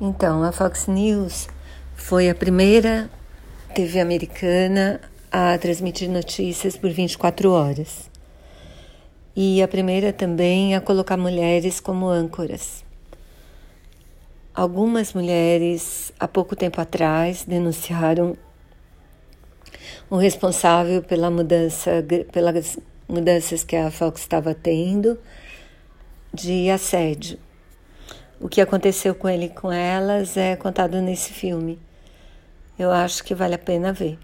Então, a Fox News foi a primeira TV americana a transmitir notícias por 24 horas. E a primeira também a colocar mulheres como âncoras. Algumas mulheres, há pouco tempo atrás, denunciaram o responsável pela mudança, pelas mudanças que a Fox estava tendo de assédio. O que aconteceu com ele e com elas é contado nesse filme. Eu acho que vale a pena ver.